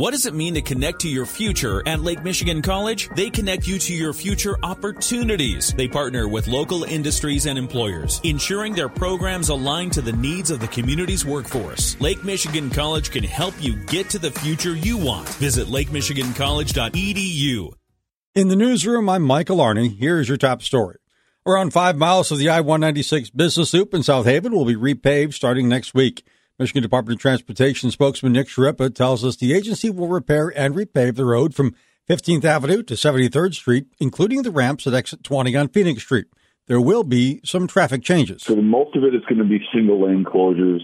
What does it mean to connect to your future at Lake Michigan College? They connect you to your future opportunities. They partner with local industries and employers, ensuring their programs align to the needs of the community's workforce. Lake Michigan College can help you get to the future you want. Visit lakemichigancollege.edu. In the newsroom, I'm Michael Arney. Here's your top story. Around five miles of the I 196 business loop in South Haven will be repaved starting next week. Michigan Department of Transportation spokesman Nick Schirripa tells us the agency will repair and repave the road from 15th Avenue to 73rd Street, including the ramps at exit 20 on Phoenix Street there will be some traffic changes. For the most of it, it's going to be single lane closures,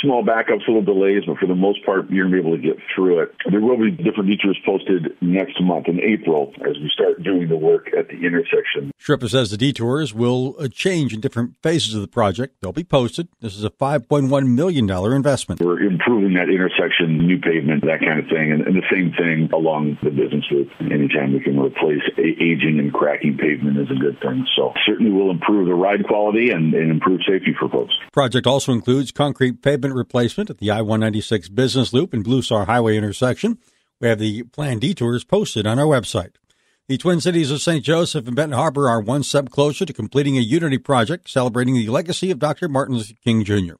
small backups, little delays, but for the most part, you're going to be able to get through it. There will be different detours posted next month in April as we start doing the work at the intersection. Schirripa says the detours will uh, change in different phases of the project. They'll be posted. This is a $5.1 million investment. We're improving that intersection, new pavement, that kind of thing, and, and the same thing along the business loop. Anytime we can replace aging and cracking pavement is a good thing. So certainly we'll improve the ride quality and, and improve safety for folks. Project also includes concrete pavement replacement at the I-196 Business Loop and Blue Star Highway intersection. We have the planned detours posted on our website. The Twin Cities of St. Joseph and Benton Harbor are one step closer to completing a unity project celebrating the legacy of Dr. Martin Luther King Jr.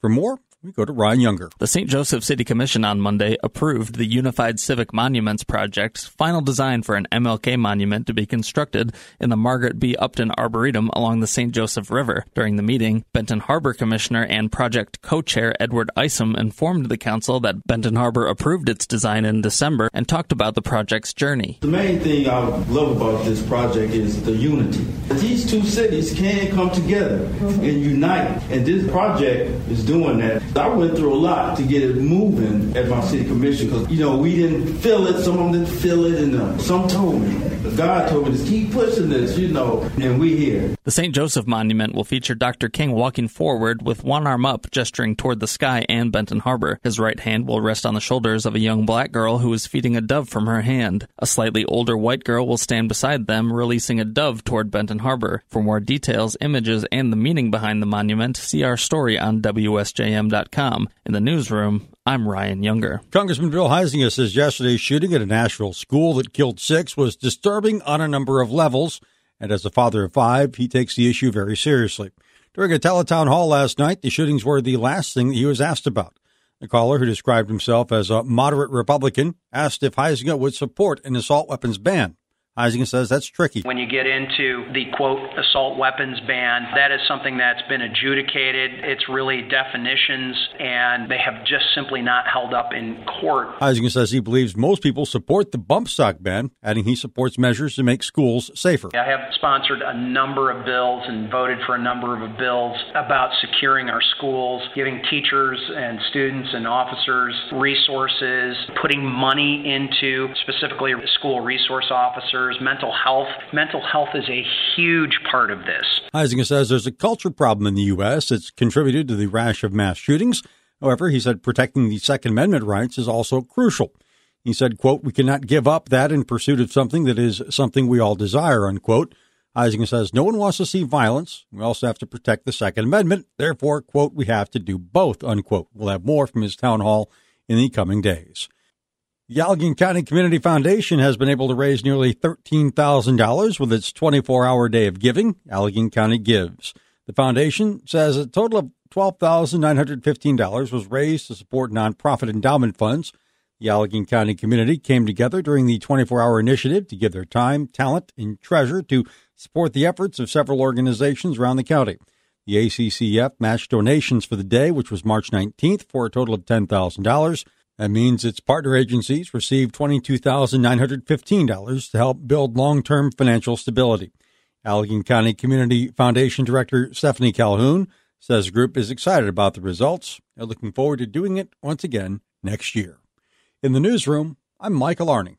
For more, we go to Ryan Younger. The St. Joseph City Commission on Monday approved the Unified Civic Monuments Project's final design for an MLK monument to be constructed in the Margaret B. Upton Arboretum along the St. Joseph River. During the meeting, Benton Harbor Commissioner and project co-chair Edward Isom informed the council that Benton Harbor approved its design in December and talked about the project's journey. The main thing I love about this project is the unity. These two cities can come together and unite, and this project is doing that. I went through a lot to get it moving at my city commission because, you know, we didn't feel it. Some of them didn't feel it. And uh, some told me. God told me to keep pushing this, you know, and we here. The St. Joseph Monument will feature Dr. King walking forward with one arm up, gesturing toward the sky and Benton Harbor. His right hand will rest on the shoulders of a young black girl who is feeding a dove from her hand. A slightly older white girl will stand beside them, releasing a dove toward Benton Harbor. For more details, images, and the meaning behind the monument, see our story on WSJM.com. In the newsroom, I'm Ryan Younger. Congressman Bill Huizenga says yesterday's shooting at a Nashville school that killed six was disturbing on a number of levels, and as a father of five, he takes the issue very seriously. During a teletown hall last night, the shootings were the last thing that he was asked about. The caller, who described himself as a moderate Republican, asked if Huizenga would support an assault weapons ban. Huizenga says that's tricky. When you get into the quote assault weapons ban, that is something that's been adjudicated. It's really definitions, and they have just simply not held up in court. Huizenga says he believes most people support the bump stock ban, adding he supports measures to make schools safer. I have sponsored a number of bills and voted for a number of bills about securing our schools, giving teachers and students and officers resources, putting money into specifically school resource officers mental health. Mental health is a huge part of this. Huizenga says there's a culture problem in the U.S. that's contributed to the rash of mass shootings. However, he said protecting the Second Amendment rights is also crucial. He said, quote, we cannot give up that in pursuit of something that is something we all desire, unquote. Huizenga says no one wants to see violence. We also have to protect the Second Amendment. Therefore, quote, we have to do both, unquote. We'll have more from his town hall in the coming days. The Allegan County Community Foundation has been able to raise nearly $13,000 with its 24 hour day of giving. Allegan County Gives. The foundation says a total of $12,915 was raised to support nonprofit endowment funds. The Allegan County community came together during the 24 hour initiative to give their time, talent, and treasure to support the efforts of several organizations around the county. The ACCF matched donations for the day, which was March 19th, for a total of $10,000. That means its partner agencies received $22,915 to help build long term financial stability. Allegan County Community Foundation Director Stephanie Calhoun says the group is excited about the results. They're looking forward to doing it once again next year. In the newsroom, I'm Michael Arney.